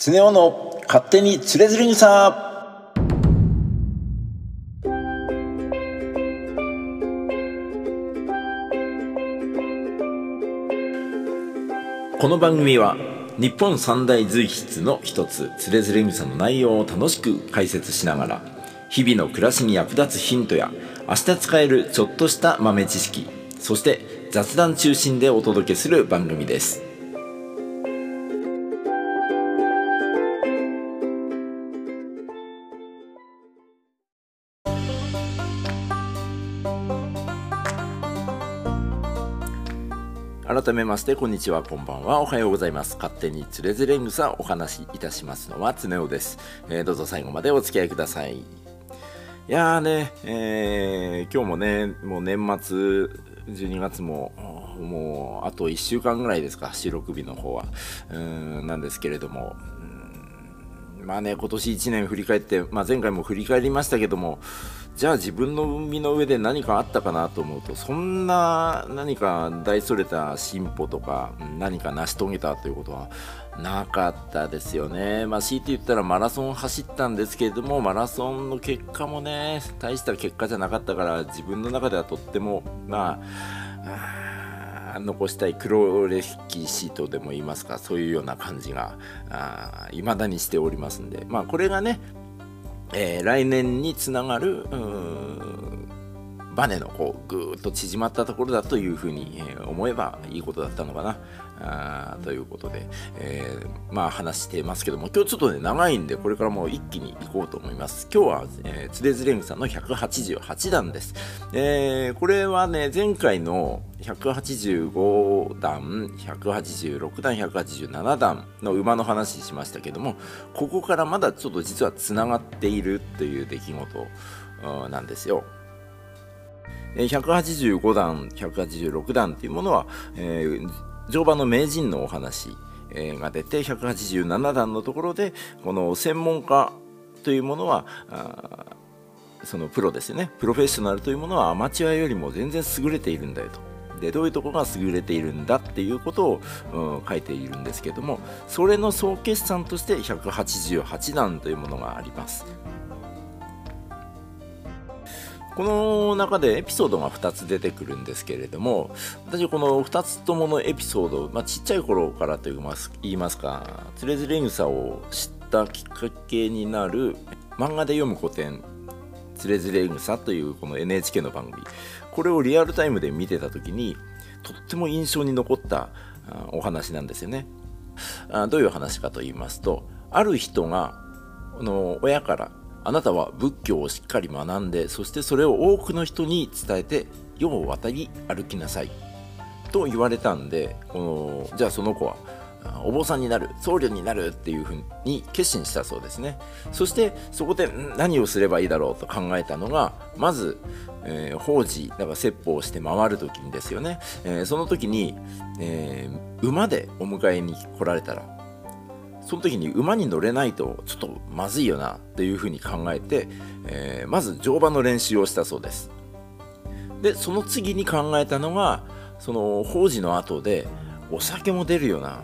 常雄の勝手につれづれ草この番組は日本三大随筆の一つつれづれ草の内容を楽しく解説しながら日々の暮らしに役立つヒントや明日使えるちょっとした豆知識そして雑談中心でお届けする番組です。改めましてこんにちは。こんばんは。おはようございます。勝手につれづれ草お話しいたしますのは常雄です、えー、どうぞ最後までお付き合いください。いやーね、えー、今日もねもう年末12月ももうあと1週間ぐらいですか収録日の方は。うんなんですけれども。まあね今年1年振り返って、まあ、前回も振り返りましたけどもじゃあ自分の身の上で何かあったかなと思うとそんな何か大それた進歩とか何か成し遂げたということはなかったですよね。まあ強いて言ったらマラソン走ったんですけれどもマラソンの結果もね大した結果じゃなかったから自分の中ではとってもまあ残したい黒歴史とでも言いますかそういうような感じがいまだにしておりますんでまあこれがねえー、来年につながるバネのこうぐーっと縮まったところだというふうに、え、思えばいいことだったのかな。あということで、えー、まあ話してますけども今日ちょっとね長いんでこれからもう一気に行こうと思います。今日は、えー、つれづれんさんの188段です、えー、これはね前回の185段186段187段の馬の話しましたけどもここからまだちょっと実はつながっているという出来事なんですよ。185段、186段っていうものは、えー、乗馬の名人のお話、えー、が出て、187段のところで、この専門家というものは、そのプロですね、プロフェッショナルというものはアマチュアよりも全然優れているんだよと。でどういうところが優れているんだっていうことを、うん、書いているんですけどもそれの総決算として188段というものがあります。この中でエピソードが2つ出てくるんですけれども私この2つとものエピソード、まあ、ちっちゃい頃からといいます言いますかつれづれ草を知ったきっかけになる漫画で読む古典「つれづれ草」というこの NHK の番組これをリアルタイムで見てた時にとっても印象に残ったお話なんですよね。どういう話かと言いますとある人がの親からあなたは仏教をしっかり学んでそしてそれを多くの人に伝えて世を渡り歩きなさい。と言われたんでこのじゃあその子はお坊さんになる僧侶になるっていうふうに決心したそうですね。そしてそこで何をすればいいだろうと考えたのがまず、えー、法事だから説法をして回る時にですよね、えー、その時に、えー、馬でお迎えに来られたらその時に馬に乗れないとちょっとまずいよなっていうふうに考えて、えー、まず乗馬の練習をしたそうです。でその次に考えたのがその法事の後でお酒も出るよな。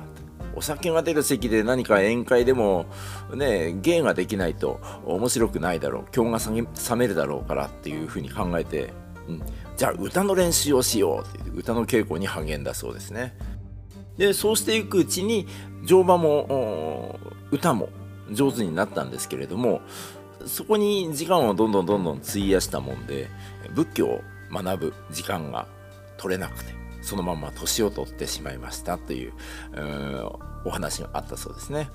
お酒が出る席で何か宴会でもね芸ができないと面白くないだろう今日が冷めるだろうからっていうふうに考えて、うん、じゃあ歌の練習をしようって歌の稽古に励んだそうですね。でそうしていくうちに乗馬も歌も上手になったんですけれどもそこに時間をどんどんどんどん費やしたもんで仏教を学ぶ時間が取れなくてそのまま年を取ってしまいましたというお話があったそうですね。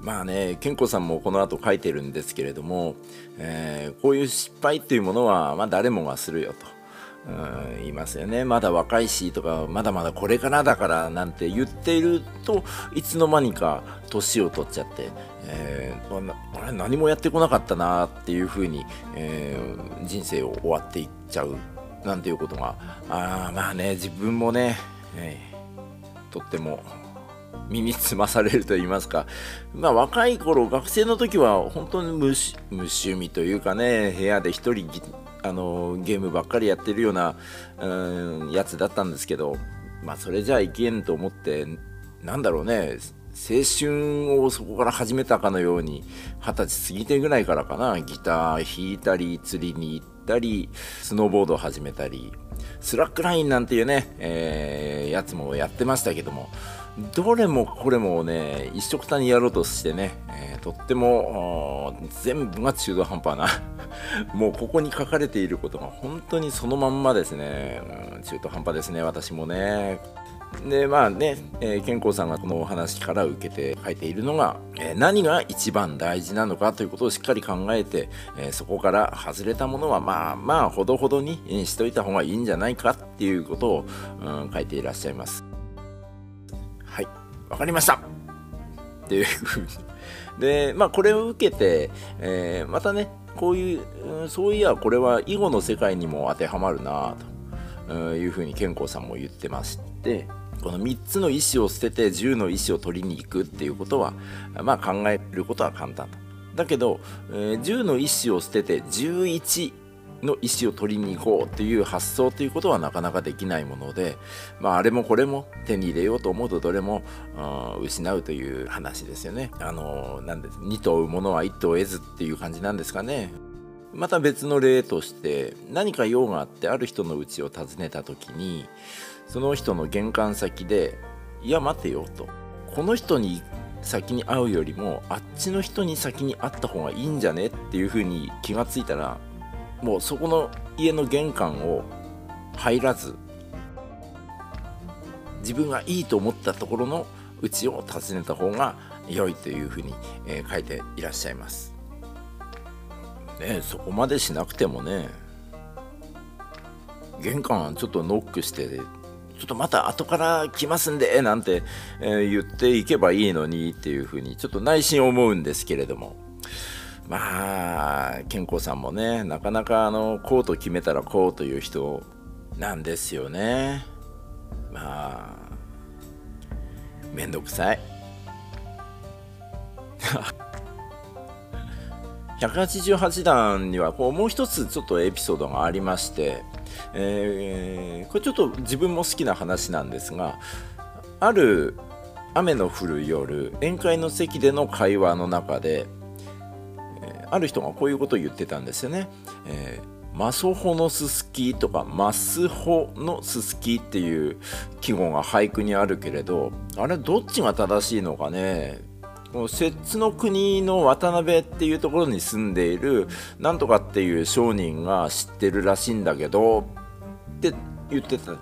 まあね、健康さんもこの後書いてるんですけれども、えー、こういう失敗というものは、まあ、誰もがするよと。うんいますよね。まだ若いしとかまだまだこれからだからなんて言っているといつの間にか年を取っちゃって、えー、あれ何もやってこなかったなっていうふうに、えー、人生を終わっていっちゃうなんていうことがあまあね自分もね、えー、とっても身につまされると言いますか、まあ、若い頃学生の時は本当に無趣味というかね部屋で一人あのゲームばっかりやってるような、うん、やつだったんですけど、まあ、それじゃあいけんと思ってなんだろうね青春をそこから始めたかのように二十歳過ぎてぐらいからかなギター弾いたり釣りに行ったりスノーボードを始めたりスラックラインなんていうね、えー、やつもやってましたけどもどれもこれもね一緒くたにやろうとしてね、えー、とっても全部が中途半端な もうここに書かれていることが本当にそのまんまですね、うん、中途半端ですね私もねでまあね、えー、健康さんがこのお話から受けて書いているのが、えー、何が一番大事なのかということをしっかり考えて、えー、そこから外れたものはまあまあほどほどにしといた方がいいんじゃないかっていうことを、うん、書いていらっしゃいます。はいわかりました。っていうふうに。でまあこれを受けて、えー、またねこういう、そういやこれは囲碁の世界にも当てはまるなというふうに健康さんも言ってましてこの3つの石を捨てて10の石を取りに行くっていうことはまあ考えることは簡単だだけど、えー、10の石を捨てて11の石を取りに行こうっていう発想ということはなかなかできないもので、まあ、あれもこれも手に入れようと思うとどれも、うん、失うという話ですよね。あのなんで2頭追うものは1頭得ずっていう感じなんですかね。また別の例として何か用があってある人の家を訪ねた時にその人の玄関先で「いや待てよ」と「この人に先に会うよりもあっちの人に先に会った方がいいんじゃね?」っていうふうに気がついたらもうそこの家の玄関を入らず自分がいいと思ったところの家を訪ねた方が良いというふうに、えー、書いていらっしゃいます。ねそこまでしなくてもね玄関ちょっとノックしてちょっとまた後から来ますんでなんて、えー、言っていけばいいのにっていうふうにちょっと内心思うんですけれどもまあ健康さんもねなかなかあのこうと決めたらこうという人なんですよね。まあめんどくさい。188段にはこうもう一つちょっとエピソードがありまして、えー、これちょっと自分も好きな話なんですがある雨の降る夜宴会の席での会話の中である人がこういうことを言ってたんですよね。えー、マソホのススキとかマスホのススキっていう季語が俳句にあるけれどあれどっちが正しいのかね。この摂津の国の渡辺っていうところに住んでいるなんとかっていう商人が知ってるらしいんだけどって言ってた。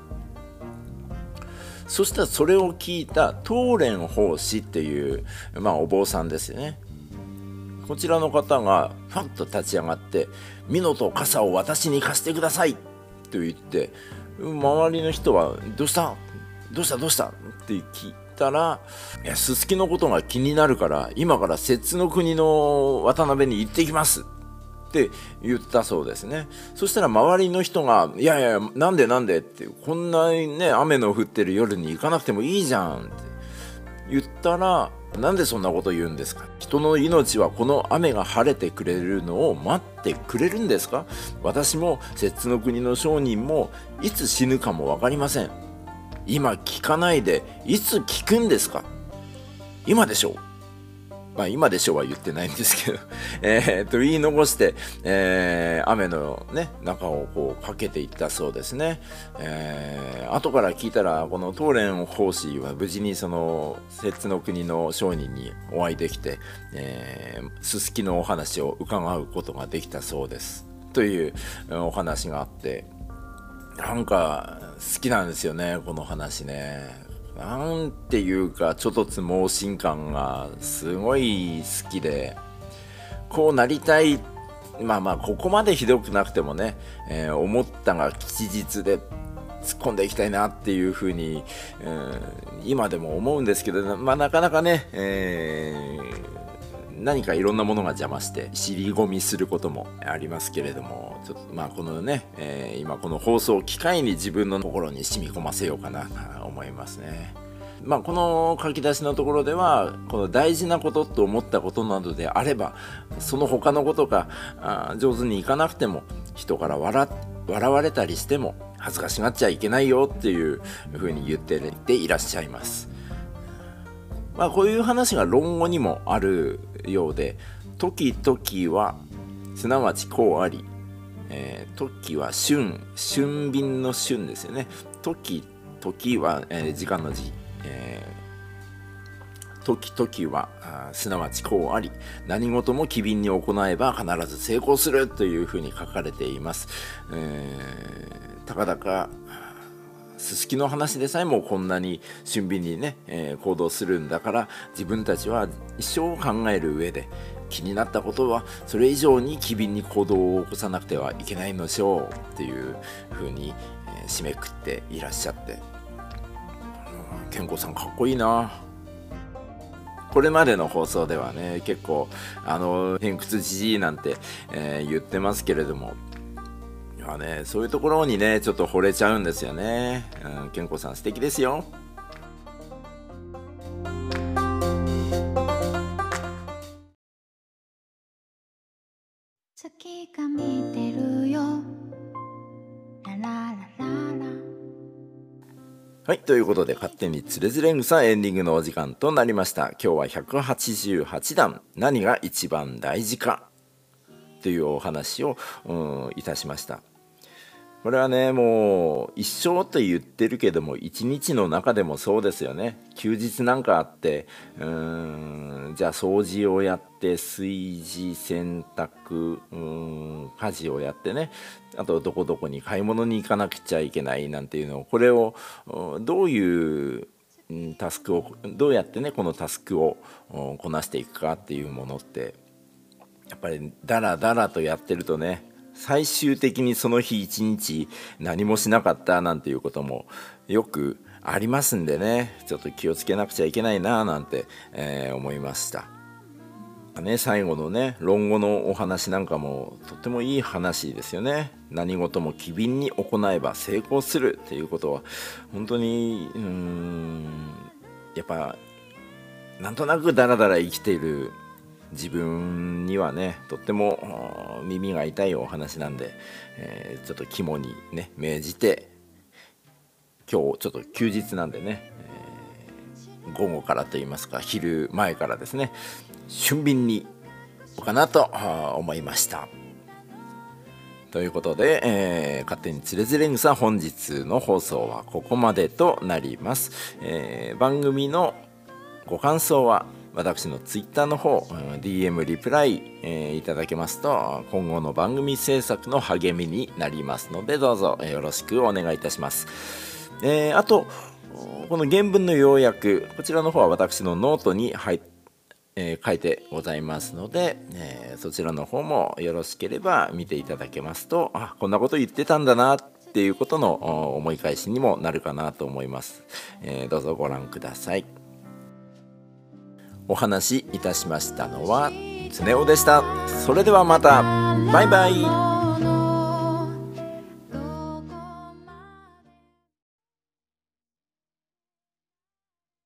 そしたらそれを聞いた東蓮法師っていう、まあ、お坊さんですよね。こちらの方がファッと立ち上がって「ミノと傘を私に貸してください」と言って周りの人は「どうしたどうしたどうした?」って聞いたら「いやすすきのことが気になるから今から摂津の国の渡辺に行ってきます」って言ったそうですねそしたら周りの人が「いやいやなんでなんで?」ってこんなにね雨の降ってる夜に行かなくてもいいじゃんって言ったらなんでそんなこと言うんですか？人の命はこの雨が晴れてくれるのを待ってくれるんですか？私も摂津の国の商人もいつ死ぬかも分かりません。今聞かないでいつ聞くんですか？今でしょう。まあ今でしょうは言ってないんですけど えっと言い残して、えー、雨のね、中をこうかけていったそうですね。えー、後から聞いたら、この東蓮法師は無事にその、摂津の国の商人にお会いできて、えー、すすきのお話を伺うことができたそうです。というお話があって、なんか好きなんですよね、この話ね。なんていうか、ちょっとつ盲信感がすごい好きで、こうなりたい、まあまあ、ここまでひどくなくてもね、えー、思ったが吉日で突っ込んでいきたいなっていうふうに、えー、今でも思うんですけど、まあなかなかね、えー何かいろんなものが邪魔して尻込みすることもありますけれどもちょっとまあこのね、えー、今この放送を機会に自分のところに染み込ませようかなと思いますね。まあ、この書き出しのところではこの大事なことと思ったことなどであればその他のことが上手にいかなくても人から笑笑われたりしても恥ずかしがっちゃいけないよっていうふうに言っていらっしゃいます。まあ、こういう話が論語にもあるようで時々はすなわちこうあり、えー、時は春春便の春ですよね。時時は、えー、時間の字、えー、時々はすなわちこうあり。何事も機敏に行えば必ず成功するというふうに書かれています、えー、たかだかすすきの話でさえもこんなに俊敏にね、えー、行動するんだから自分たちは一生考える上で気になったことはそれ以上に機敏に行動を起こさなくてはいけないのでしょうっていうふうに、えー、締めくっていらっしゃって。健吾さんかっこいいな。これまでの放送ではね結構あの偏屈じじいなんて、えー、言ってますけれどもやね、そういうところにね、ちょっと惚れちゃうんですよね。うん、健康さん素敵ですよ。月が見てるよララララはい、ということで、勝手につれづれ草エンディングのお時間となりました。今日は188段、何が一番大事かというお話を、うん、いたしました。これはねもう一生と言ってるけども一日の中でもそうですよね。休日なんかあってうーんじゃあ掃除をやって炊事洗濯うん家事をやってね。あとどこどこに買い物に行かなくちゃいけないなんていうの。をこれをどういうタスクをどうやってねこのタスクをこなしていくかっていうものってやっぱりダラダラとやってるとね最終的にその日一日何もしなかったなんていうこともよくありますんでねちょっと気をつけなくちゃいけないななんて、えー、思いました。ね、最後のね論語のお話なんかもとってもいい話ですよね何事も機敏に行えば成功するっていうことは本当にうーんやっぱなんとなくダラダラ生きている自分にはねとっても耳が痛いお話なんで、えー、ちょっと肝にね銘じて今日ちょっと休日なんでね、えー、午後からといいますか昼前からですね俊敏におかなと思いました。ということで、えー、勝手につれづれ草本日の放送はここまでとなります。えー、番組のご感想は私のツイッターの方、DM リプライ、えー、いただけますと、今後の番組制作の励みになりますので、どうぞよろしくお願いいたします。えー、あと、この原文の要約、こちらの方は私のノートに入えー、書いてございますので、え、そちらの方もよろしければ見ていただけますと、あ、こんなこと言ってたんだなっていうことの思い返しにもなるかなと思います。え、どうぞご覧ください。お話しいたしましたのは常雄でした。それではまた。バイバイ。